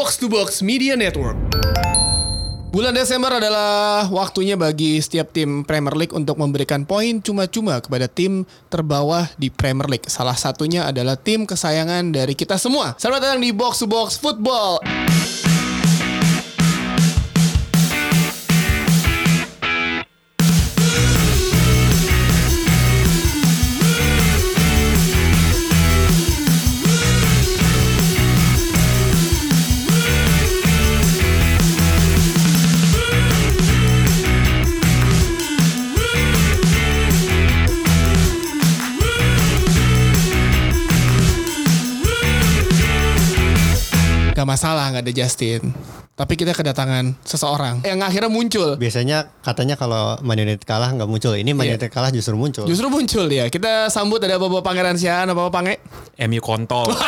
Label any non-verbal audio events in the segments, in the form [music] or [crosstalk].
Box to Box Media Network. Bulan Desember adalah waktunya bagi setiap tim Premier League untuk memberikan poin cuma-cuma kepada tim terbawah di Premier League. Salah satunya adalah tim kesayangan dari kita semua. Selamat datang di Box to Box Football. Ada Justin. Tapi kita kedatangan seseorang yang akhirnya muncul. Biasanya katanya kalau Man United kalah nggak muncul. Ini Man Iya. United kalah justru muncul. Justru muncul dia. Kita sambut ada Bapak Pangeran Sian, Bapak Pange. MU kontol. [laughs]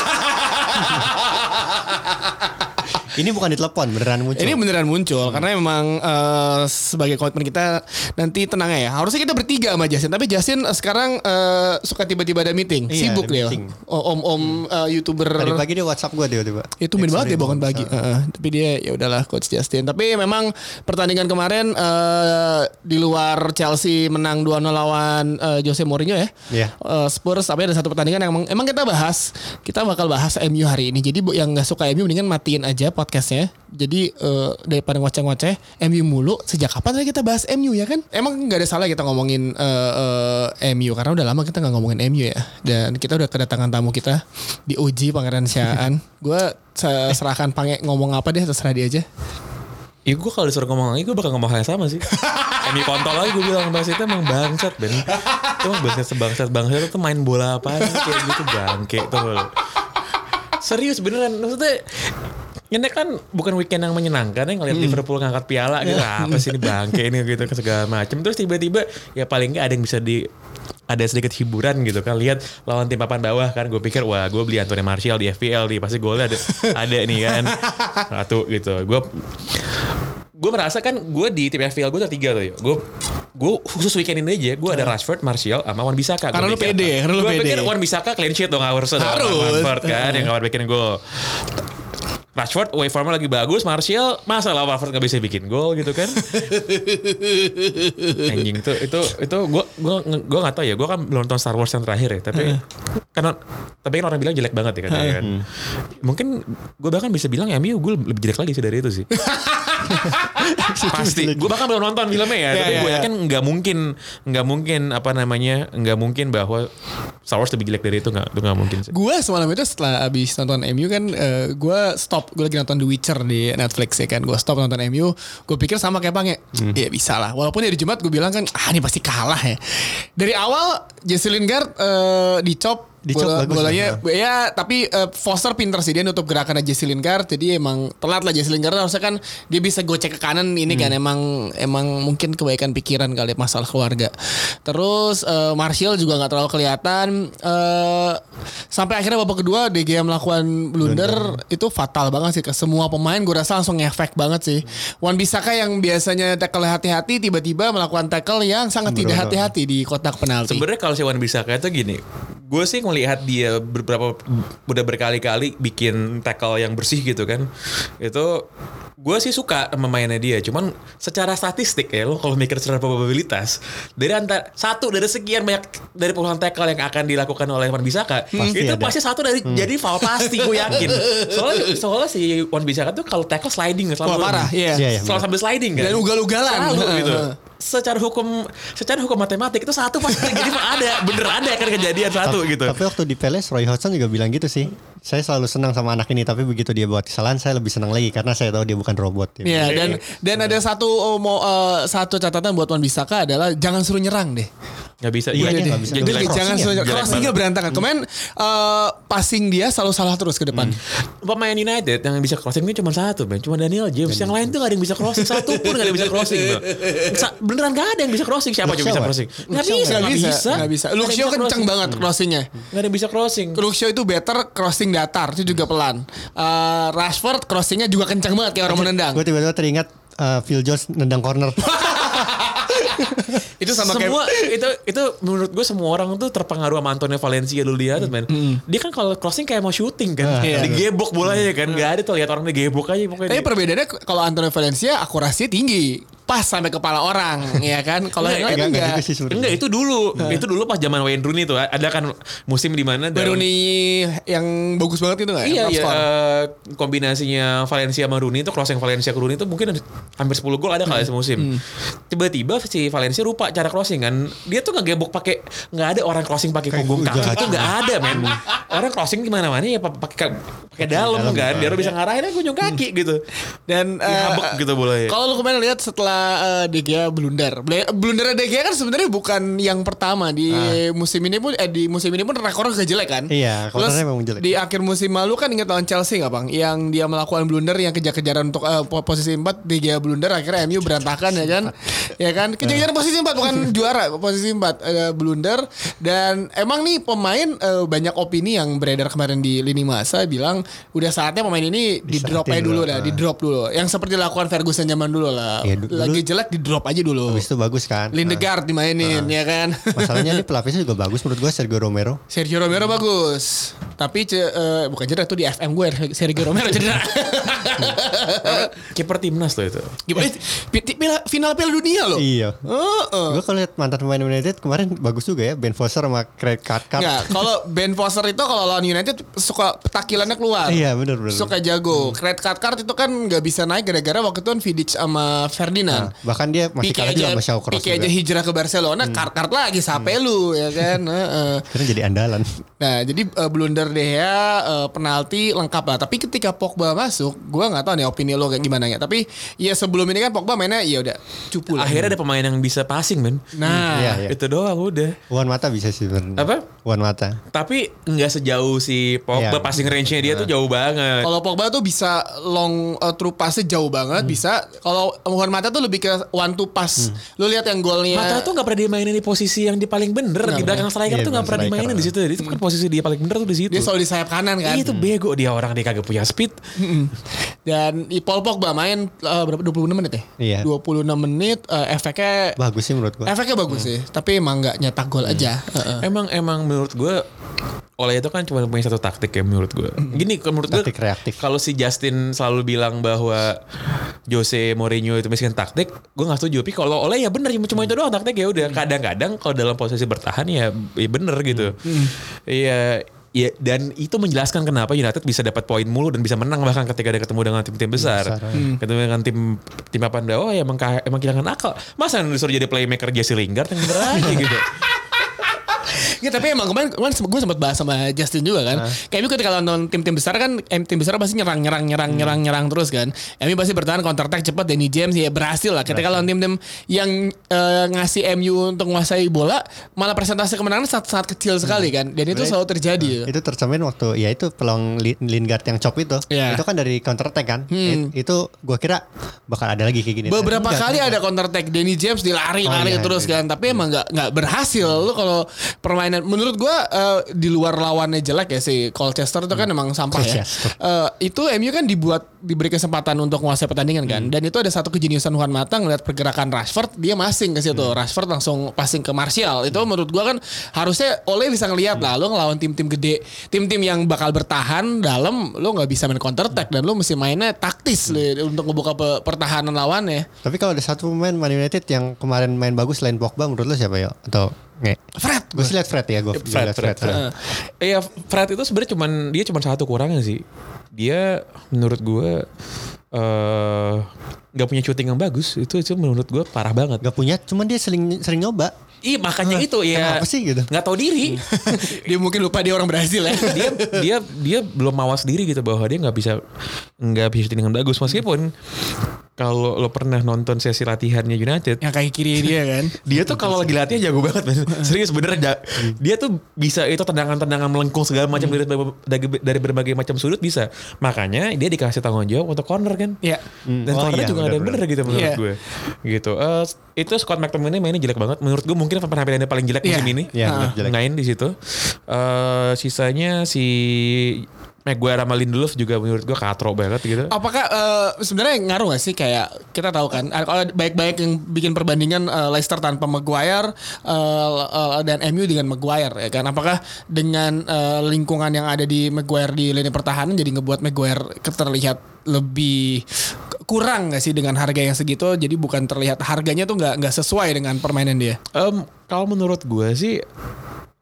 Ini bukan ditelepon, beneran muncul. Ini beneran muncul karena memang eh, sebagai komitmen kita nanti tenang ya. Harusnya kita bertiga sama Justin, tapi Justin eh, sekarang eh, suka tiba-tiba ada meeting, Iya, sibuk ada dia. meeting. Oh, Om-om eh, YouTuber Tadi pagi dia WhatsApp gue tiba-tiba. itu main banget ya bangun Bang. pagi. Heeh. tapi dia ya udahlah coach Justin. Tapi memang pertandingan kemarin eh, di luar Chelsea menang 2-0 lawan eh, Jose Mourinho ya. Iya. Eh, Spurs tapi ada satu pertandingan yang emang, emang kita bahas. Kita bakal bahas MU hari ini. Jadi yang nggak suka MU mendingan matiin aja podcastnya. Jadi eh, daripada ngoceh-ngoceh MU mulu. Sejak kapan tadi kita bahas MU ya kan? Emang nggak ada salah kita ngomongin eh, eh, MU karena udah lama kita nggak ngomongin MU ya. Dan kita udah kedatangan tamu kita di Uji Pangeran Siaan. [laughs] Gue serahkan Pange ngomong apa deh terserah dia aja. Iya gue kalau disuruh ngomong lagi gue bakal ngomong hal yang sama sih. [laughs] MU kontol lagi gue bilang bahas itu emang bangsat Ben. Itu emang bangsat sebangsat bangsat itu main bola apa kayak gitu bangke tuh. Serius beneran maksudnya ini kan bukan weekend yang menyenangkan ya ngeliat Liverpool ngangkat piala gitu apa sih ini bangke ini gitu ke segala macam terus tiba-tiba ya paling nggak ada yang bisa di ada sedikit hiburan gitu kan. Lihat lawan tim papan bawah kan gue pikir wah gue beli Anthony Martial di FPL nih pasti golnya ada ada nih kan. Satu gitu. Gue gue merasa kan gue di tim FPL gue ada tiga tuh ya. Gue gue khusus weekend ini aja gue ada Rashford Martial sama Wan Bisaka Karena lu pede, karena lu gue pede. pikir Wan Bisaka clean sheet dong harus ada Harus. Rashford kan yang kawan bikin gol Rashford waveformnya lagi bagus, Martial masa lah Rashford gak bisa bikin gol gitu kan? [laughs] Anjing itu itu itu gue gue gue nggak tahu ya, gue kan belum nonton Star Wars yang terakhir ya, tapi karena tapi kan orang bilang jelek banget ya katanya kan. Mungkin gue bahkan bisa bilang ya MU gue lebih jelek lagi sih dari itu sih. [laughs] [laughs] Pasti. Gue bahkan belum nonton filmnya ya, Iya, tapi iya, gue iya. yakin nggak mungkin nggak mungkin apa namanya nggak mungkin bahwa Star Wars lebih jelek dari itu nggak itu nggak mungkin sih. Gue semalam itu setelah abis nonton MU kan gue stop gue lagi nonton The Witcher di Netflix ya kan gue stop nonton MU gue pikir sama kayak Bang ya ya bisa lah walaupun dari Jumat gue bilang kan ah ini pasti kalah ya dari awal Jesse Lingard eh, dicop Dicop bola, bagus bolanya lah. ya. tapi eh, Foster pinter sih dia nutup gerakannya Jesse Lingard jadi emang telat lah Jesse Lingard. Harusnya kan dia bisa gocek ke kanan ini kan emang emang mungkin kebaikan pikiran kali masalah keluarga. Terus eh, Martial juga nggak terlalu kelihatan. Eh sampai akhirnya babak kedua DG melakukan blunder itu fatal banget sih ke semua pemain gue rasa langsung ngefek banget sih. Wan Bisaka yang biasanya tackle hati-hati tiba-tiba melakukan tackle yang sangat tidak hati-hati di kotak penalti. Sebenarnya kalau si Wan Bisaka itu gini, gue sih ngelihat dia beberapa udah berkali-kali bikin tackle yang bersih gitu kan. Itu gue sih suka sama mainnya dia. Cuman secara statistik ya lo kalau mikir secara probabilitas dari antara satu dari sekian banyak dari puluhan tackle yang akan dilakukan oleh Wan Bisaka Pasti itu ada. pasti satu dari jadi foul pasti gue yakin. Soalnya soalnya si Wan Bisaka tuh kalau tackle sliding selalu Wah, parah, iya. Iya, iya, selalu sambil sliding kan Dan ugal-ugalan. Selalu gitu. Secara hukum secara hukum matematik itu satu pasti jadi ada bener ada kan kejadian satu gitu Tapi waktu di Palace Roy Hodgson juga bilang gitu sih. Saya selalu senang sama anak ini tapi begitu dia buat kesalahan saya lebih senang lagi karena saya tahu dia bukan robot. Dia Iya dan dan ada satu oh, mau eh, satu catatan buat Wan Bisaka adalah jangan suruh nyerang deh. Nggak bisa Iya, iya, nggak bisa. Jadi Jelek jangan crossing ya? Crossingnya berantakan. Kemarin eh, passing dia selalu salah terus ke depan. pemain United yang bisa crossing ini cuma satu Ben cuma Daniel James yang lain tuh gak ada yang bisa crossing satu pun gak ada yang bisa crossing beneran gak ada yang bisa crossing siapa coba bisa crossing Shaw bisa Nggak nggak bisa, bisa nggak bisa. Bisa kencang crossing. banget crossingnya. nggak ada yang bisa crossing Shaw itu better crossing datar itu juga pelan. Eh, Rashford crossingnya juga kencang banget kayak orang menendang. Gue tiba-tiba teringat uh, Phil Jones nendang corner. [laughs] Itu sama kayak semua itu itu menurut gue semua orang tuh terpengaruh sama Antonio Valencia dulu lihat men. Dia kan kalau crossing kayak mau syuting kan. Iya. Digebok bolanya kan. Gak ada tuh lihat orang digebok aja pokoknya. Tapi dia. perbedaannya kalau Antonio Valencia akurasinya tinggi. Pas sampai kepala orang, [laughs] ya kan? Kalau yang lain Enggak, enggak enggak. Enggak itu dulu. Itu dulu pas zaman Wayne Rooney tuh. Ada kan musim di mana dalam- Baru nih yang bagus banget itu nggak? Iya, iya eh, kombinasinya Valencia sama Rooney itu crossing Valencia ke Rooney itu mungkin hampir 10 gol ada kali semusim. Tiba-tiba si Valencia lupa cara crossing kan. Dia tuh nggak gebok pakai nggak ada orang crossing pakai punggung kaki itu nggak ada men. orang crossing gimana mana ya pa- pakai pakai dalam dalam, kan biar iya. bisa ngarahin aja ujung kaki gitu. Dan eh, Dihabek gitu boleh. Kalau lu kemarin lihat setelah eh, De Gea blunder, blunder De Gea kan sebenarnya bukan yang pertama di musim ini pun eh di musim ini pun rekornya gak jelek kan? Iya, Terus rekornya memang jelek. Di akhir musim lalu kan ingat lawan Chelsea nggak bang? Yang dia melakukan blunder yang kejar-kejaran untuk eh, po- posisi 4 De Gea blunder akhirnya MU berantakan ya kan? ya kan? Kejar-kejaran posisi 4 bukan [laughs] juara, posisi 4 eh, blunder dan emang nih pemain eh, banyak opini yang beredar kemarin di lini masa bilang udah saatnya pemain ini di drop aja dulu dah, ah. di drop dulu. Yang seperti dilakukan Ferguson zaman dulu lah. Du- Lagi jelek di drop aja dulu. Habis itu bagus kan. Lindegaard dimainin ya kan. Nah, [laughs] masalahnya ini pelapisnya juga bagus menurut gue Sergio Romero. Sergio Romero bagus. Tapi ce- eh, bukan cedera tuh di FM gue Sergio Romero cedera. [laughs] Kiper timnas tuh itu. Gimana? Piala- Final Piala Dunia loh. Iya. Heeh. Gue kalau lihat mantan pemain United kemarin bagus juga ya Ben Foster sama Craig Cathcart. Nggak, kalau Ben Foster itu kalau lawan United suka petakilannya keluar. Iya benar benar. Suka jago. Craig Cathcart itu kan nggak bisa naik gara-gara waktu itu kan Vidic sama Ferdinand. Nah, bahkan dia masih Pique kalah juga aja, sama Shaw Cross Pique juga. Hmm. aja hijrah ke Barcelona, Cathcart lagi sape lu ya kan. [laughs] Heeh. Karena jadi andalan. Nah, jadi eh, blunder De Gea eh, penalti lengkap lah. Tapi ketika Pogba masuk, gua nggak tahu nih opini lo kayak gimana ya. Tapi ya sebelum ini kan Pogba mainnya ya udah cupu lah. Akhirnya ada pemain yang bisa passing men. Nah, Iya, iya. Itu doang udah. Wan Mata bisa sih sebenarnya. Apa? Wan Mata. Tapi nggak sejauh si Pogba Iya. passing range-nya dia tuh jauh banget. kalau Pogba tuh bisa long uh, through pass jauh banget, bisa. Kalau Juan Mata tuh lebih ke one to pass. Lu lihat yang golnya Mata tuh gak pernah dimainin di posisi yang di paling bener Nggak di belakang striker Iya, tuh gak belakang pernah dimainin di situ. Jadi itu kan posisi dia paling bener tuh di situ. dia selalu di sayap kanan kan. Iya itu bego dia orang dia kagak punya speed. Dan i- Paul Pogba main uh, berapa 26 menit ya? Iya. 26 menit uh, efeknya Bagus sih menurut gue. efeknya bagus sih, tapi emang nggak nyetak gol aja. Heeh. Emang emang menurut gue Oleh itu kan cuma punya satu taktik ya menurut gue. Gini menurut gue Taktik reaktif. kalau si Justin selalu bilang bahwa Jose Mourinho itu miskin taktik, gue nggak setuju. Tapi kalau Oleh ya bener cuma itu doang taktik ya udah. Kadang-kadang kalau dalam posisi bertahan ya, ya bener gitu. Iya. Ya, dan itu menjelaskan kenapa United bisa dapat poin mulu dan bisa menang bahkan ketika ada ketemu dengan tim-tim besar. Besar, Ketemu dengan tim tim apa oh ya emang emang kehilangan akal. Masa disuruh jadi playmaker Jesse Lingard yang bener aja gitu. [laughs] Ya tapi emang kemarin, kemarin gue sempat bahas sama Justin juga kan. Kayak ketika nonton tim-tim besar kan, tim besar pasti nyerang, nyerang, nyerang, nyerang, nyerang terus kan. MU pasti bertahan counter attack cepat. Danny James ya berhasil lah. Ketika lawan tim-tim yang eh, ngasih MU untuk menguasai bola, malah presentasi kemenangan sangat kecil sekali kan. Dan itu selalu terjadi. Itu tercermin waktu ya itu peluang Li- Lingard yang chop itu. Iya. Itu kan dari counter attack kan. Hmm. It- itu gua kira bakal ada lagi kayak gini. Beberapa kali enggak. ada counter attack Danny James dilari Oh, iya, terus iya. kan tapi emang nggak nggak berhasil lu kalau permainan menurut gua eh, di luar lawannya jelek ya si Colchester itu kan emang sampah ya. Eh, itu MU kan dibuat diberi kesempatan untuk menguasai pertandingan kan. Dan itu ada satu kejeniusan Juan Mata ngeliat pergerakan Rashford dia masing ke situ. Rashford langsung passing ke Martial. Itu menurut gua kan harusnya Oleh bisa ngelihat lah lu ngelawan tim-tim gede tim-tim yang bakal bertahan dalam lu nggak bisa main counter attack dan lu mesti mainnya taktis Le, untuk ngebuka pe- pertahanan lawannya. Tapi kalau ada satu pemain Man United yang kemarin main bagus selain Pogba menurut lo siapa ya? Atau nge? Fred Gue sih liat Fred ya, gue Fred, Fred, Fred. Fred. Iya, Fred itu sebenarnya cuman dia cuman satu kurangnya sih. Dia menurut gue eh nggak punya syuting yang bagus. Itu itu menurut gue parah banget. Gak punya, cuman dia sering sering nyoba. Iya makanya itu ya. kenapa sih gitu? Nggak tahu diri. [laughs] dia mungkin lupa dia orang Brasil ya. [laughs] dia dia dia belum mawas diri gitu bahwa dia nggak bisa nggak bisa syuting dengan bagus meskipun kalau lo pernah nonton sesi latihannya United yang kaki kiri dia kan. [laughs] dia tuh kalau lagi latihan jago banget men. serius bener ja- dia tuh bisa itu tendangan-tendangan melengkung segala macam dari, dari dari berbagai macam sudut bisa makanya dia dikasih tanggung jawab untuk corner kan Iya. dan Oh corner iya, juga ada yang bener-bener. bener gitu menurut Iya. gue gitu Eh, itu Scott McTominay mainnya jelek banget menurut gue mungkin penampilannya paling jelek Iya. musim ini Iya, Ah. jelek. main di situ. Eh sisanya si Maguire sama Lindelof juga menurut gue katro banget gitu. Apakah eh, sebenarnya ngaruh gak sih kayak kita tahu kan eh, kalau baik-baik yang bikin perbandingan eh, Leicester tanpa Maguire eh, eh, dan MU dengan Maguire ya kan apakah dengan eh, lingkungan yang ada di Maguire di lini pertahanan jadi ngebuat Maguire terlihat lebih kurang gak sih dengan harga yang segitu jadi bukan terlihat harganya tuh nggak nggak sesuai dengan permainan dia. Em, kalau menurut gue sih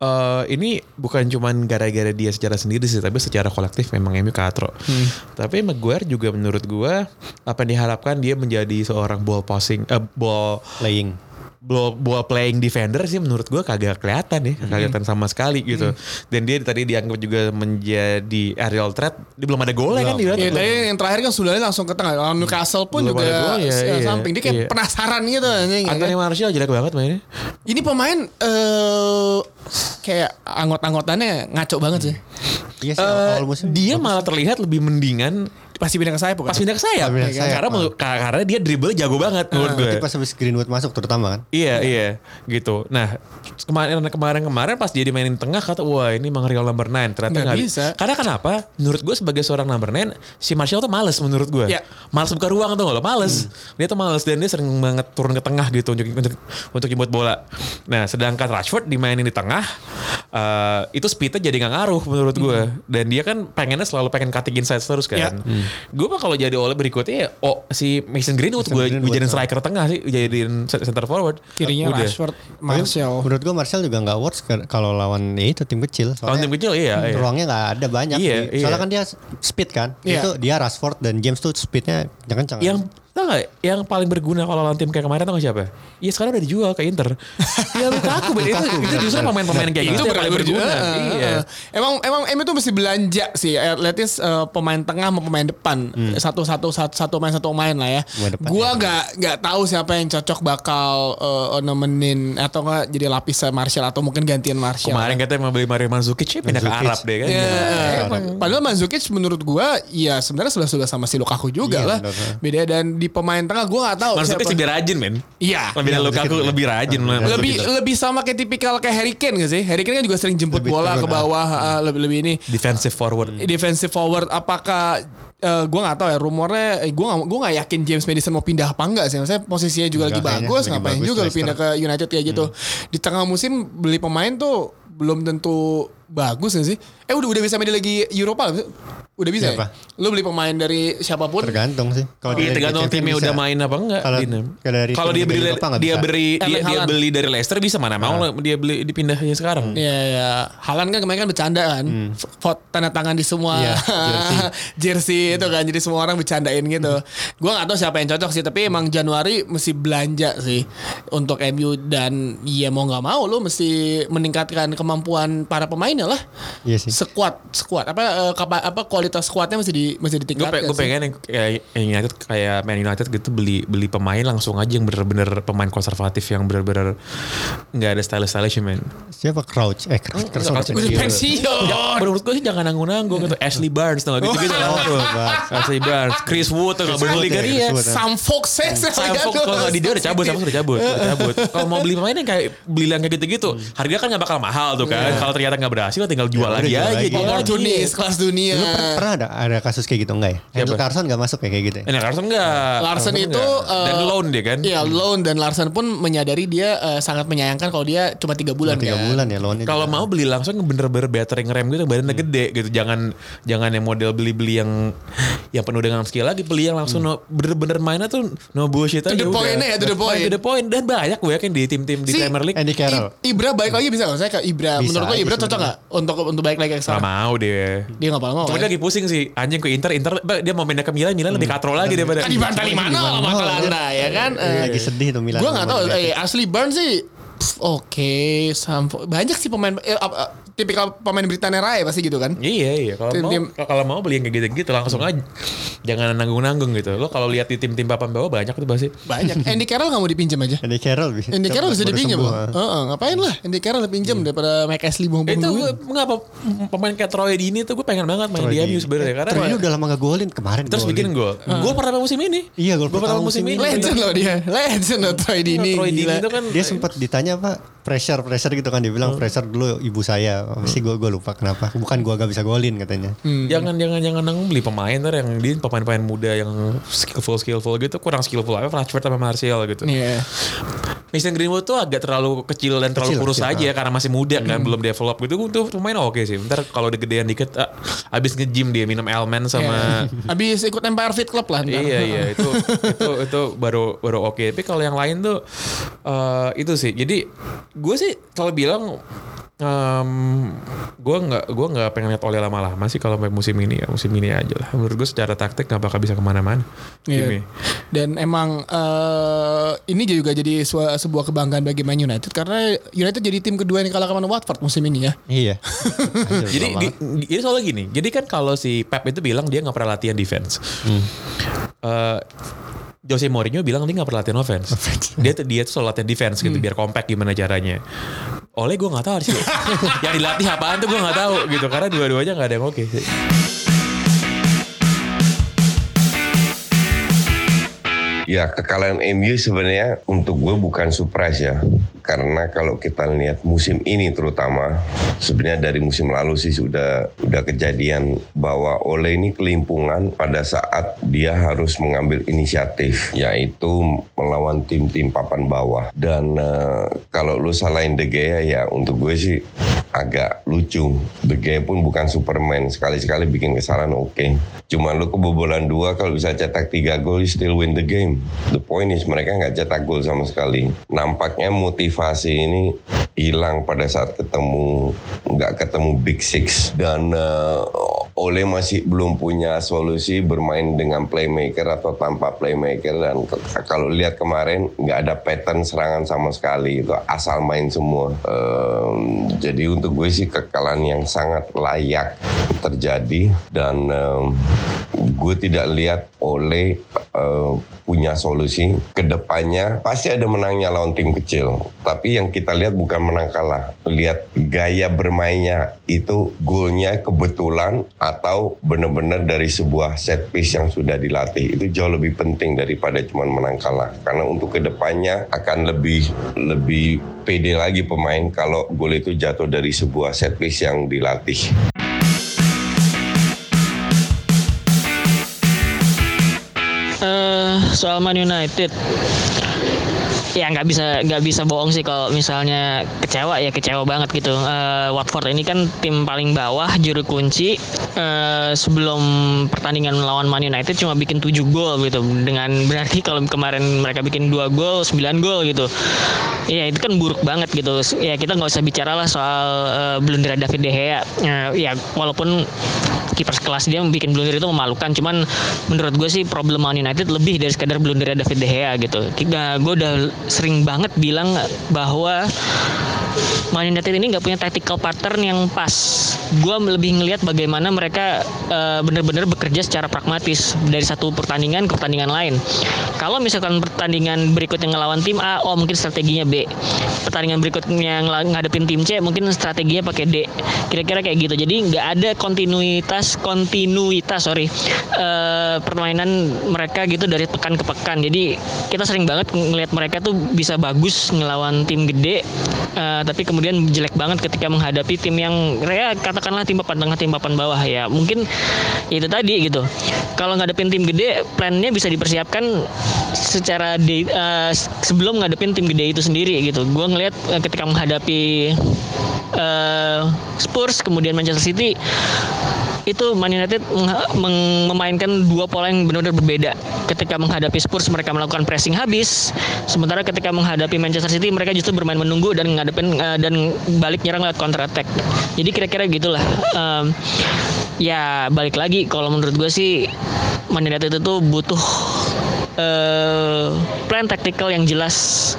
eh ini bukan cuman gara-gara dia secara sendiri sih, tapi secara kolektif memang MU katro. Tapi Maguire juga menurut gue apa yang diharapkan dia menjadi seorang ball passing, eh, ball Playing. ball, ball playing defender sih menurut gue kagak kelihatan ya, kagak kelihatan sama sekali gitu. Dan dia tadi dianggap juga menjadi aerial threat, dia belum ada golnya kan dia. Ya, tadi yang terakhir kan sudah langsung ke tengah. Lawan Newcastle pun Belum juga ada gol, ya, iya, samping. Dia kayak iya. penasaran gitu. anjing, ya kan? Anthony Martial jelek banget mainnya. Ini pemain eh kayak anggot-anggotannya ngaco banget sih. Iya sih musim. dia malah terlihat lebih mendingan Pasti pindah ke saya pas pindah ke sayap. Pas pindah ke sayap, karena karena dia dribble jago banget menurut gue. Pas habis Greenwood masuk terutama kan. Iya iya gitu. Nah kemarin kemarin kemarin pas dia dimainin tengah kata wah ini emang real number 9 ternyata Nggak bisa. Karena kenapa? Menurut gue sebagai seorang number 9 si Martial tuh males menurut gue. Iya. Males buka ruang tuh lo males. Dia tuh males dan dia sering banget turun ke tengah gitu untuk untuk untuk nyebut bola. Nah sedangkan Rashford dimainin di tengah eh, itu speednya jadi nggak ngaruh menurut gue. Dan dia kan pengennya selalu pengen cutting inside terus kan. Iya. Gue mah kalau jadi oleh berikutnya ya oh si Mason Greenwood gue Greenwood, gue jadi ah. striker tengah sih jadiin center forward. Kirinya Udah. Rashford, Martial. Menurut gua Martial juga nggak worth kalau lawan ya itu tim kecil. Kalau tim kecil iya, iya. Ruangnya nggak ada banyak. Iya, Di- Soalnya iya. kan dia speed kan. Iya. Itu dia Rashford dan James tuh speednya kencang. Yang tau gak yang paling berguna kalau lawan tim kayak kemarin tau gak siapa? Iya sekarang udah dijual ke Inter. ya Lukaku Ben. itu, itu justru pemain-pemain kayak gitu yang paling berguna. Iya. Emang emang MU tuh mesti belanja sih. At least eh, pemain tengah sama pemain depan satu satu satu satu main satu main lah ya. Depan, Gua nggak nggak tahu siapa yang cocok bakal eh, nemenin atau nggak jadi lapis Martial atau mungkin gantian Martial. Kemarin katanya mau beli Mario Mandzukic ya pindah ke. Arab deh kan. Ya, Arab. padahal Mandzukic menurut gua ya sebenarnya sudah sudah sama si Lukaku juga Iya, lah. Beda dan di pemain tengah gua nggak tahu siapa. lebih rajin men. Iya. Lebih dari Iya, Lukaku lebih rajin. lebih- Mandzukic. lebih lebih sama kayak tipikal kayak Harry Kane gak sih? Harry Kane kan juga sering jemput Lebih bola ke turun, ah. bawah, ah, lebih lebih ini defensive forward. defensive forward. Apakah eh, gue nggak tahu ya rumornya, eh, gue nggak gue nggak yakin James Madison mau pindah apa enggak sih? Maksudnya posisinya juga Enggak, lagi bagus, lagi ngapain bagus juga lu Leicester. pindah ke United kayak gitu. Di tengah musim beli pemain tuh belum tentu bagus gak sih? Eh udah udah bisa main di lagi Eropa? Udah bisa Siapa? ya? Lu beli pemain dari siapa pun? Tergantung sih. Kalau Iya dari tergantung timnya bisa. udah main apa enggak. Kalau- dia beli Eropa dia beri dia, dia beli dari Leicester bisa mana mau lah dia beli dipindahnya sekarang. Iya ya, Halan kan kemarin kan bercanda kan, Foto tanda tangan di semua Iya, [laughs] jersey. itu kan, jadi semua orang bercandain gitu. Gua nggak tahu siapa yang cocok sih, tapi emang Januari mesti belanja sih untuk MU dan ya mau nggak mau lo mesti meningkatkan kemampuan para pemainnya lah. Iya sih. Squad, squad apa eh, apa kualitas squadnya mesti di mesti Gue ditingkatkan. gue sih. pengen yang kayak yang United kayak Man United gitu beli beli pemain langsung aja yang bener-bener pemain konservatif yang bener-bener nggak ada style stylish man. Siapa Crouch? Eh, Crouch. Udah pensiun. Ya, menurut gue sih jangan nanggung-nanggung gitu. Ashley Barnes tuh gitu gitu. Ashley Barnes, Chris Wood tuh nggak Bundesliga Wood ya, dia. Sam Foxes Sam Fox kalau nggak di dia udah cabut, Sam Fox udah cabut, udah cabut. Kalau mau beli pemain yang kayak beli yang kayak gitu-gitu, harga kan nggak bakal mahal tuh kan. Kalau ternyata nggak berhasil, tinggal jual Ya, lagi aja. jual lagi. Oportunis kelas dunia. Pernah, ada ada kasus kayak gitu enggak ya? Andrew Carson enggak masuk ya kayak gitu ya? Eh, nah, Carson enggak. Larsen Carson itu enggak. dan eh, loan dia kan. Iya loan dan Larsen pun menyadari dia eh, sangat menyayangkan kalau dia cuma tiga bulan Tiga kan. bulan ya loannya. Kalau mau beli langsung yang bener-bener battering rem gitu badannya gede gitu. Jangan jangan yang model beli-beli yang yang penuh dengan skill lagi beli yang langsung no- bener-bener mainnya tuh no bullshit To aja. the udah. point ya, to the point. To the point dan banyak gue yakin di tim-tim di Si- Premier League. Andy Carroll. I- Ibra balik lagi bisa nggak? Saya ke Ibra. Bisa Menurut lo aja Ibra cocok nggak untuk untuk balik lagi ke Gak sana? mau dia. Dia nggak mau. Cuma kan? dia lagi pusing sih anjing ke Inter Inter dia mau pindah ke Milan Milan lebih katro lagi daripada Kan di mana lah ya kan? Eh, lagi sedih tuh Milan. Gue nggak tahu. sama Eh, Ashley Barnes sih. Pff, Oke, Sampo- banyak sih pemain eh, ap- tipikal pemain Britania Raya pasti gitu kan? Iya iya kalau Tim- mau tim- kalau mau beli yang kayak gitu-gitu langsung aja. Jangan nanggung-nanggung gitu. Lo kalau lihat di tim-tim papan bawah banyak tuh pasti. Banyak. [laughs] Andy Carroll nggak mau dipinjam aja. Andy Carroll bisa. Andy Carroll bisa dipinjam loh. ah. Heeh, ngapain lah Andy Carroll dipinjam daripada Mike Ashley buang-buang Itu gue ngapa pemain kayak Troy Dini tuh gue pengen banget main Troy di MU sebenarnya karena Troy udah lama gak golin kemarin. terus golin. bikin gol. Gol pertama musim ini. Iya, gol pertama musim ini. Legend loh dia. Legend loh Troy Dini. Troy Dini Gila. itu kan Dia sempat ditanya namanya apa pressure pressure gitu kan dia bilang pressure dulu ibu saya pasti gue gue lupa kenapa bukan gue gak bisa golin katanya Jangan jangan jangan nang beli pemain ntar yang di pemain-pemain muda yang skillful skillful gitu kurang skillful apa Rashford sama Martial gitu. Iya. Mason Greenwood tuh agak terlalu kecil dan terlalu Kecil, kurus kecil, aja karena masih muda kan belum develop gitu tuh pemain oke sih. Ntar kalau udah gedean dikit ah, abis nge-gym dia minum elemen sama Iya. Habis ikut Empire Fit Club lah ntar. iya iya itu itu itu baru baru oke. Tapi kalau yang lain tuh eh, itu sih. Jadi gue sih selalu bilang em gue nggak gue nggak pengen lihat Ole lama-lama sih kalau main musim ini ya musim ini aja lah. Menurut gue secara taktik nggak bakal bisa ke mana-mana. Iya. Ini. Dan emang eh, ini juga jadi sebuah kebanggaan bagi Man United karena United jadi tim kedua yang kalah sama Watford musim ini ya. iya [laughs] Jadi di- di- jadi soalnya gini. Jadi kan kalau si Pep itu bilang dia nggak pernah latihan defense. Eh, Jose Mourinho bilang dia nggak pernah latihan offense. dia tuh dia tuh selalu latihan defense gitu biar compact gimana caranya. Oleh gue nggak tahu sih. [laughs] yang dilatih apaan tuh gue nggak tahu gitu karena dua-duanya nggak ada yang oke sih. Ya kekalahan MU sebenarnya untuk gue bukan surprise ya. Karena kalau kita lihat musim ini terutama sebenarnya dari musim lalu sih sudah udah kejadian bahwa Ole ini kelimpungan pada saat dia harus mengambil inisiatif yaitu melawan tim-tim papan bawah. Dan eh, kalau lu salahin De Gea ya untuk gue sih agak lucu. De Gea pun bukan Superman. Sekali-sekali bikin kesalahan oke. Cuma lu kebobolan dua kalau bisa cetak tiga gol still win the game. The point is mereka nggak cetak gol sama sekali. Nampaknya motivasi ini hilang pada saat ketemu nggak ketemu Big Six dan eh, Ole masih belum punya solusi bermain dengan playmaker atau tanpa playmaker. Dan kalau lihat kemarin nggak ada pattern serangan sama sekali. Itu asal main semua. Em, jadi untuk gue sih kekalahan yang sangat layak terjadi. Dan em, gue tidak lihat Ole eh, punya solusi ke depannya pasti ada menangnya lawan tim kecil. Tapi yang kita lihat bukan menang kalah. Lihat gaya bermainnya itu golnya kebetulan atau benar-benar dari sebuah set piece yang sudah dilatih. Itu jauh lebih penting daripada cuma menang kalah. Karena untuk ke depannya akan lebih lebih pede lagi pemain kalau gol itu jatuh dari sebuah set piece yang dilatih. Eh soal Man United ya nggak bisa nggak bisa bohong sih kalau misalnya kecewa ya kecewa banget gitu. Eh, Watford ini kan tim paling bawah juru kunci. Eh, sebelum pertandingan melawan Man United cuma bikin 7 gol gitu. Dengan berarti [laughs] kalau kemarin mereka bikin 2 gol 9 gol gitu. Ya itu kan buruk banget gitu. Ya kita nggak usah bicara lah soal eh, blunder David De Gea. Eh, ya walaupun kiper sekelas dia bikin blunder itu memalukan cuman menurut gue sih problem Man United lebih dari sekadar blunder David De Gea gitu kita gue udah sering banget bilang bahwa Man United ini nggak punya tactical pattern yang pas. Gue lebih ngelihat bagaimana mereka eh, benar-benar bekerja secara pragmatis dari satu pertandingan ke pertandingan lain. Kalau misalkan pertandingan berikutnya ngelawan tim A, oh mungkin strateginya B. Pertandingan berikutnya ngadepin tim C, mungkin strateginya pakai D. Kira-kira kayak gitu. Jadi nggak ada kontinuitas kontinuitas sorry. Eh, permainan mereka gitu dari pekan ke pekan. Jadi kita sering banget ngelihat mereka tuh bisa bagus ngelawan tim gede eh, tapi kemudian jelek banget ketika menghadapi tim yang ya katakanlah tim papan tengah tim papan bawah. Ya mungkin itu tadi gitu. Kalau ngadepin tim gede plannya bisa dipersiapkan secara di, eh, sebelum ngadepin tim gede itu sendiri gitu. Gue ngelihat eh, ketika menghadapi eh, Spurs kemudian Manchester City itu Man United memainkan dua pola yang benar-benar berbeda. Ketika menghadapi Spurs mereka melakukan pressing habis, sementara ketika menghadapi Manchester City mereka justru bermain menunggu dan ngadepin eh, dan balik nyerang lewat counter attack. Jadi kira-kira gitulah. Em, ya balik lagi kalau menurut gue sih Man United itu butuh eh, plan taktikal yang jelas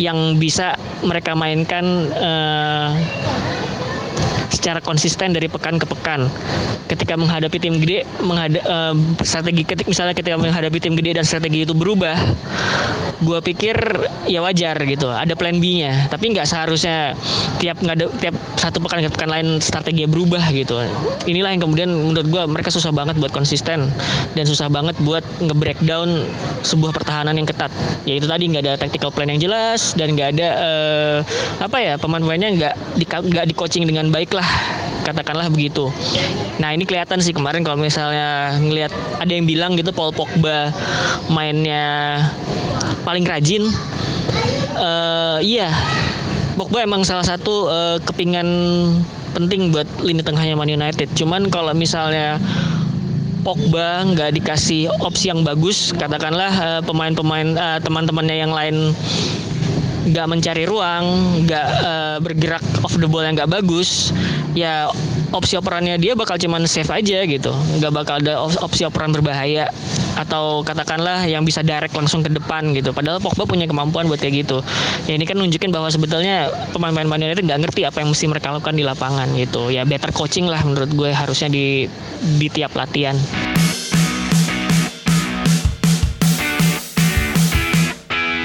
yang bisa mereka mainkan eh, secara konsisten dari pekan ke pekan. Ketika menghadapi tim gede, menghada, eh, strategi ketik misalnya ketika menghadapi tim gede dan strategi itu berubah, gue pikir ya wajar gitu. Ada plan B-nya, tapi nggak seharusnya tiap nggak ada tiap satu pekan ke pekan lain strategi berubah gitu. Inilah yang kemudian menurut gue mereka susah banget buat konsisten dan susah banget buat nge-breakdown sebuah pertahanan yang ketat. Yaitu tadi nggak ada tactical plan yang jelas dan nggak ada eh, apa ya pemain-pemainnya nggak di di coaching dengan baik lah katakanlah begitu. Nah ini kelihatan sih kemarin kalau misalnya ngelihat ada yang bilang gitu Paul Pogba mainnya paling rajin. Eh iya, Pogba emang salah satu eh, kepingan penting buat lini tengahnya Man United. Cuman kalau misalnya Pogba nggak dikasih opsi yang bagus, katakanlah eh, pemain-pemain eh, teman-temannya yang lain nggak mencari ruang, nggak eh, bergerak off the ball yang nggak bagus, ya opsi operannya dia bakal cuman save aja gitu, nggak bakal ada op- opsi operan berbahaya atau katakanlah yang bisa direct langsung ke depan gitu. Padahal Pogba punya kemampuan buat kayak gitu. Ya ini kan nunjukin bahwa sebetulnya pemain-pemain Man United nggak ngerti apa yang mesti mereka lakukan di lapangan gitu. Ya better coaching lah menurut gue harusnya di di tiap latihan.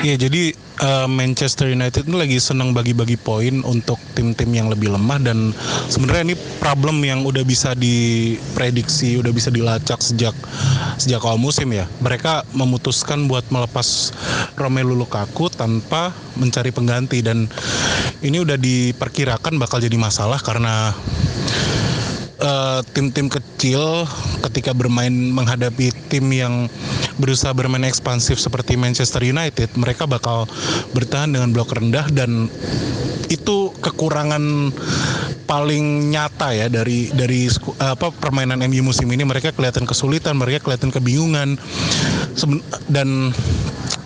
Iya jadi eh, Manchester United ini lagi senang bagi-bagi poin untuk tim-tim yang lebih lemah dan sebenarnya ini problem yang udah bisa diprediksi, udah bisa dilacak sejak sejak awal musim ya. Mereka memutuskan buat melepas Romelu Lukaku tanpa mencari pengganti dan ini udah diperkirakan bakal jadi masalah karena eh, tim-tim kecil ketika bermain menghadapi tim yang berusaha bermain ekspansif seperti Manchester United, mereka bakal bertahan dengan blok rendah dan itu kekurangan paling nyata ya dari dari apa permainan MU musim ini. Mereka kelihatan kesulitan, mereka kelihatan kebingungan. Dan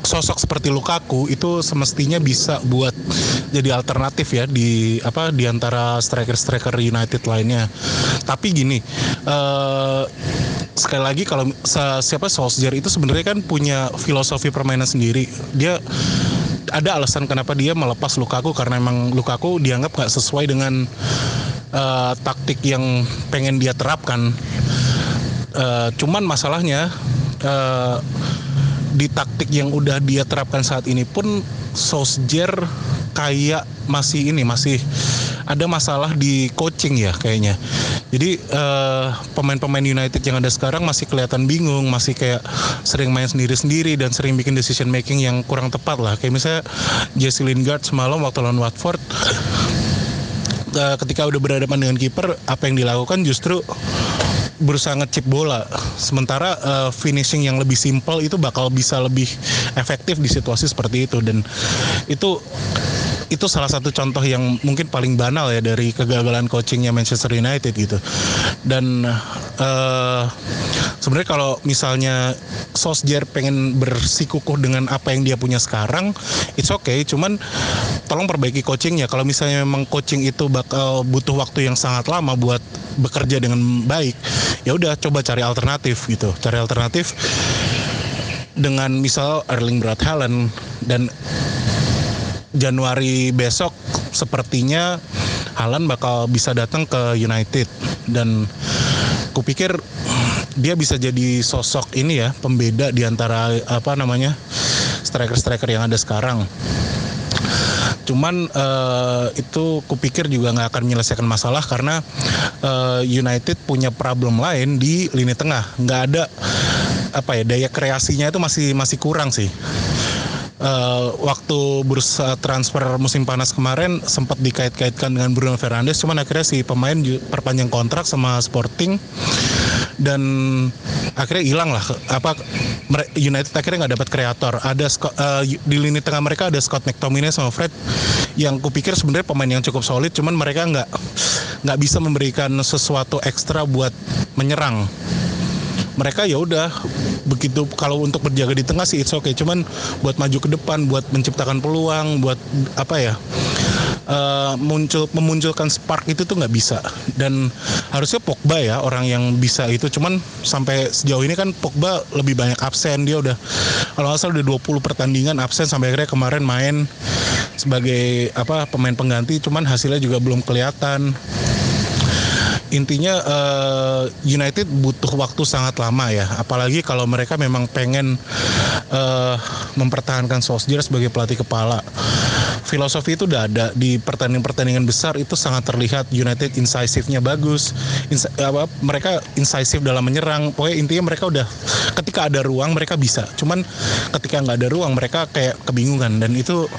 sosok seperti Lukaku itu semestinya bisa buat jadi alternatif ya di apa di antara striker-striker United lainnya. Tapi gini, eh sekali lagi kalau siapa Solskjaer itu sebenarnya kan punya filosofi permainan sendiri. Dia ada alasan kenapa dia melepas Lukaku karena emang Lukaku dianggap nggak sesuai dengan eh, taktik yang pengen dia terapkan. Eh, cuman masalahnya eh, di taktik yang udah dia terapkan saat ini pun Solskjaer kayak masih ini masih ada masalah di coaching ya kayaknya. Jadi eh, pemain-pemain United yang ada sekarang masih kelihatan bingung, masih kayak sering main sendiri-sendiri dan sering bikin decision making yang kurang tepat lah. Kayak misalnya Jesse Lingard semalam waktu lawan Watford eh, ketika udah berhadapan dengan kiper apa yang dilakukan justru berusaha ngecip bola. Sementara eh, finishing yang lebih simpel itu bakal bisa lebih efektif di situasi seperti itu. Dan itu itu salah satu contoh yang mungkin paling banal ya dari kegagalan coachingnya Manchester United gitu. Dan eh sebenarnya kalau misalnya Solskjaer pengen bersikukuh dengan apa yang dia punya sekarang it's okay. Cuman tolong perbaiki coachingnya. Kalau misalnya memang coaching itu bakal butuh waktu yang sangat lama buat bekerja dengan baik ya udah coba cari alternatif gitu. Cari alternatif dengan misal Erling Braut Haaland dan Januari besok sepertinya Haaland bakal bisa datang ke United dan kupikir dia bisa jadi sosok ini ya pembeda di antara apa namanya striker-striker yang ada sekarang. Cuman eh, itu kupikir juga nggak akan menyelesaikan masalah karena eh, United punya problem lain di lini tengah. Nggak ada apa ya daya kreasinya itu masih masih kurang sih. Eh, waktu bursa transfer musim panas kemarin sempat dikait-kaitkan dengan Bruno Fernandes, cuman akhirnya si pemain perpanjang kontrak sama Sporting dan akhirnya hilang lah. Apa United akhirnya nggak dapat kreator. Ada eh, di lini tengah mereka ada Scott McTominay sama Fred yang kupikir sebenarnya pemain yang cukup solid cuman mereka nggak nggak bisa memberikan sesuatu ekstra buat menyerang mereka ya udah begitu kalau untuk berjaga di tengah sih it's okay. Cuman buat maju ke depan buat menciptakan peluang buat apa ya eh, muncul memunculkan spark itu tuh nggak bisa. Dan harusnya Pogba ya orang yang bisa itu. Cuman sampai sejauh ini kan Pogba lebih banyak absen dia udah kalau salah udah 20 pertandingan absen sampai akhirnya kemarin main sebagai apa pemain pengganti. Cuman hasilnya juga belum kelihatan intinya eh, United butuh waktu sangat lama ya. Apalagi kalau mereka memang pengen eh, mempertahankan Solskjaer sebagai pelatih kepala. Filosofi itu udah ada. Di pertandingan-pertandingan besar itu sangat terlihat United incisifnya bagus. Ins- apa mereka incisif dalam menyerang. Pokoknya intinya mereka udah ketika ada ruang mereka bisa. Cuman ketika nggak ada ruang mereka kayak kebingungan. Dan itu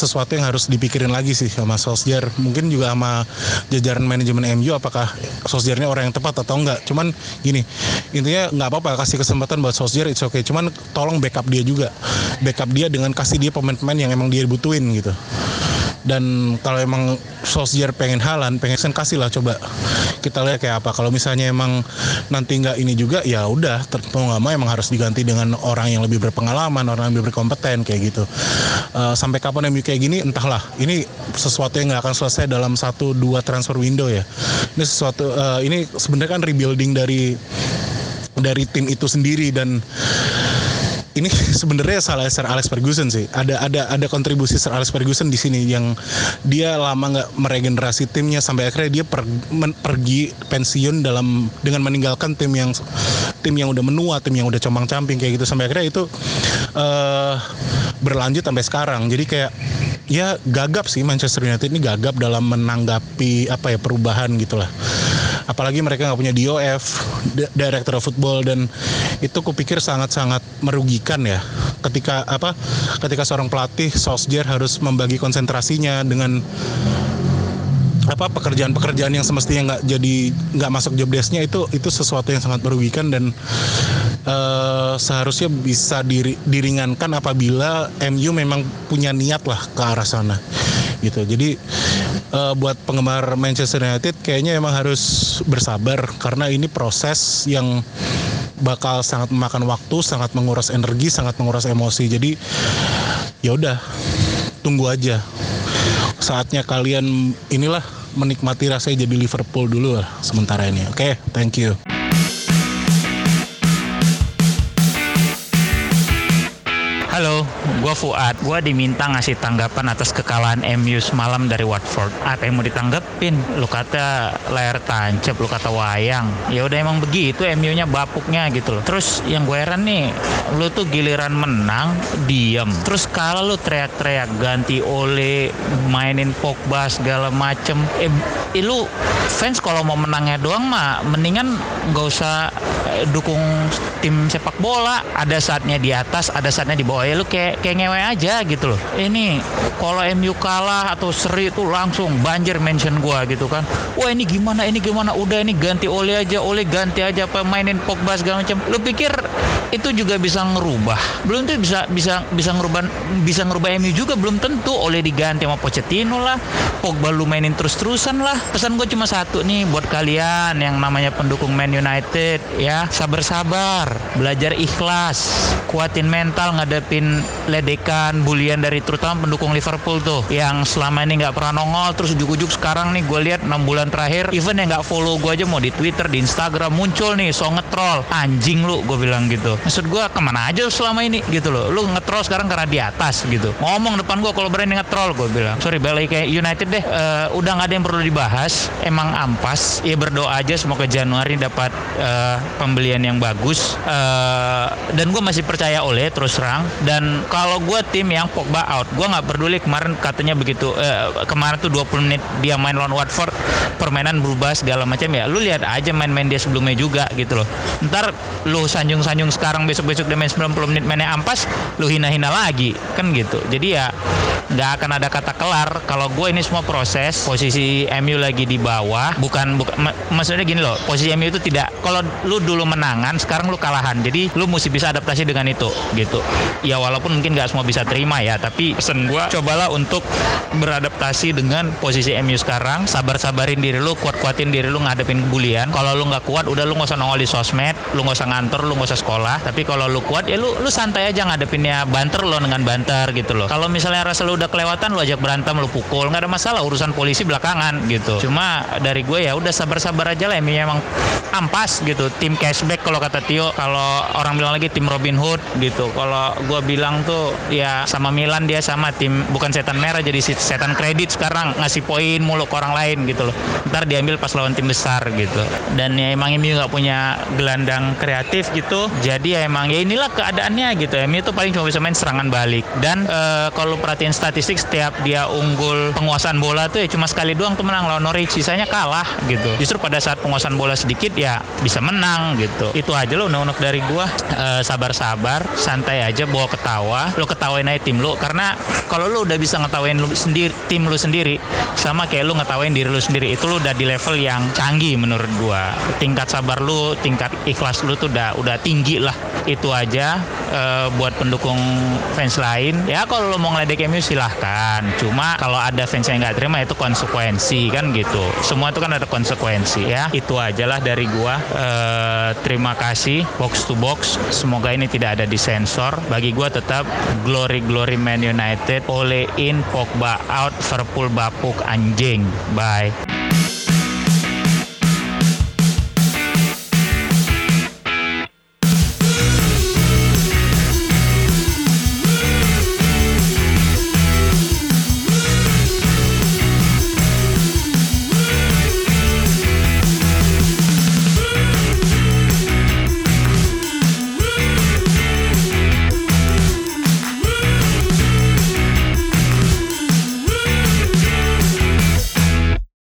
sesuatu yang harus dipikirin lagi sih sama Solskjaer mungkin juga sama jajaran manajemen MU apakah Solskjaer-nya orang yang tepat atau enggak. Cuman gini intinya nggak apa-apa kasih kesempatan buat Solskjaer it's okay. Cuman tolong backup dia juga. Backup dia dengan kasih dia pemain-pemain yang emang dia butuhin gitu dan kalau emang Solskjaer pengen halan pengen sen kasih lah coba. Kita lihat kayak apa. Kalau misalnya emang nanti nggak ini juga ya udah. Mau nggak mau emang harus diganti dengan orang yang lebih berpengalaman orang yang lebih berkompeten kayak gitu. Eh, sampai kapan MU kayak gini? Entahlah. Ini sesuatu yang nggak akan selesai dalam satu dua transfer window ya. Ini sesuatu eh, ini sebenarnya kan rebuilding dari dari tim itu sendiri. Dan ini [laughs] sebenarnya salah Sir Alex Ferguson sih. Ada ada ada kontribusi Sir Alex Ferguson di sini yang dia lama nggak meregenerasi timnya sampai akhirnya dia per- men- pergi pensiun dalam dengan meninggalkan tim yang tim yang udah menua, tim yang udah compang-camping kayak gitu sampai akhirnya itu eh berlanjut sampai sekarang. Jadi kayak ya gagap sih Manchester United ini gagap dalam menanggapi apa ya perubahan gitulah apalagi mereka nggak punya DOF di- Director of Football dan itu kupikir sangat-sangat merugikan ya. Ketika apa ketika seorang pelatih Solskjaer harus membagi konsentrasinya dengan apa pekerjaan-pekerjaan yang semestinya nggak jadi nggak masuk job desk-nya itu itu sesuatu yang sangat merugikan dan eh, seharusnya bisa diri- diringankan apabila MU memang punya niat lah ke arah sana gitu. Jadi eh, buat penggemar Manchester United kayaknya emang harus bersabar karena ini proses yang bakal sangat memakan waktu, sangat menguras energi, sangat menguras emosi. Jadi ya udah tunggu aja. Saatnya kalian inilah menikmati rasanya jadi Liverpool dulu lah sementara ini. Oke, thank you. Gue Fuad. Gue diminta ngasih tanggapan atas kekalahan MU semalam dari Watford. Apa yang mau ditanggepin? Lu kata layar tancap, lu kata wayang. Ya udah emang begitu MU-nya bapuknya gitu loh. Terus yang gue heran nih, lu tuh giliran menang, diem. Terus kalau lu teriak-teriak ganti Ole, mainin Pogba segala macem. Eh, eh, lu fans kalau mau menangnya doang mah mendingan nggak usah eh, dukung tim sepak bola. Ada saatnya di atas, ada saatnya di bawah. Ya lu kayak kayak ngewe aja gitu loh. Ini kalau MU kalah atau seri itu langsung banjir mention gua gitu kan. Wah ini gimana ini gimana udah ini ganti oleh aja oleh ganti aja apa mainin Pogba segala macam. Lu pikir itu juga bisa ngerubah? Belum tuh bisa bisa bisa ngerubah bisa ngerubah MU juga belum tentu oleh diganti sama Pochettino lah. Pogba lu mainin terus-terusan lah. Pesan gue cuma satu nih buat kalian yang namanya pendukung Man United ya sabar-sabar, belajar ikhlas, kuatin mental ngadepin ledekan, bulian dari terutama pendukung Liverpool tuh yang selama ini nggak pernah nongol terus ujuk-ujuk sekarang nih gue lihat 6 bulan terakhir even yang nggak follow gue aja mau di Twitter, di Instagram muncul nih so ngetrol anjing lu gue bilang gitu. Maksud gue ke mana aja selama ini gitu loh. Lu ngetrol sekarang karena di atas gitu. Ngomong depan gue kalau berani ngetrol gue bilang. Sorry balik kayak United deh eh, udah nggak ada yang perlu dibahas. Emang ampas. Ya berdoa aja semoga Januari dapat eh, pembelian yang bagus. Eh, dan gue masih percaya oleh terus terang. Dan kalau gue tim yang Pogba out, gue nggak peduli kemarin katanya begitu. eh, kemarin tuh 20 menit dia main lawan Watford, permainan berubah segala macam ya. Lu lihat aja main-main dia sebelumnya juga gitu loh. Ntar lu sanjung-sanjung sekarang besok-besok dia main 90 menit mainnya ampas, lu hina-hina lagi kan gitu. Jadi ya nggak akan ada kata kelar kalau gue ini semua proses posisi MU lagi di bawah bukan bukan mak- maksudnya gini loh posisi MU itu tidak kalau lu dulu menangan sekarang lu kalahan jadi lu mesti bisa adaptasi dengan itu gitu ya walaupun mungkin nggak semua bisa terima ya tapi pesen gue cobalah untuk beradaptasi dengan posisi MU sekarang. Sabar-sabarin diri lu kuat-kuatin diri lu ngadepin bulian. Kalau lu nggak kuat udah lu nggak usah nongol di sosmed lu nggak usah ngantor lu nggak usah sekolah. Tapi kalau lu kuat ya lu lu santai aja ngadepinnya banter lo dengan banter gitu loh. Kalau misalnya rasa lu udah kelewatan lu ajak berantem lu pukul nggak ada masalah urusan polisi belakangan gitu. Cuma dari gue ya udah sabar-sabar aja lah MU emang ampas gitu. Tim cashback kalau kata Tio kalau orang bilang lagi tim Robin Hood gitu. Kalau gue bilang tuh ya sama Milan dia sama tim bukan setan merah jadi setan kredit sekarang ngasih poin mulu ke orang lain gitu loh. Ntar diambil pas lawan tim besar gitu. Dan ya emang MU nggak punya gelandang kreatif gitu. Jadi ya emang ya inilah keadaannya gitu. MU tuh paling cuma bisa main serangan balik. Dan eh, kalau perhatiin statistik setiap dia unggul penguasaan bola tuh ya cuma sekali doang tuh menang lawan Norwich. Sisanya kalah gitu. Justru pada saat penguasaan bola sedikit ya bisa menang gitu. Itu aja lo unek-unek dari gua. Eh, sabar-sabar santai aja bawa ketawa lo ketawain aja tim lu. Karena kalau lu udah bisa ngetawain lu sendiri tim lu sendiri sama kayak lu ngetawain diri lu sendiri itu lu udah di level yang canggih menurut gua. Tingkat sabar lu tingkat ikhlas lu tuh udah udah tinggi lah. Itu aja eh, buat pendukung fans lain. Ya kalau lu mau ngeledek MU silahkan. Cuma kalau ada fans yang nggak terima itu konsekuensi kan gitu. Semua itu kan ada konsekuensi ya. Itu aja lah dari gua. Eh, terima kasih box to box. Semoga ini tidak ada disensor. Bagi gua tetap glory glory Man United Ole in Pogba out Liverpool bapuk anjing. Bye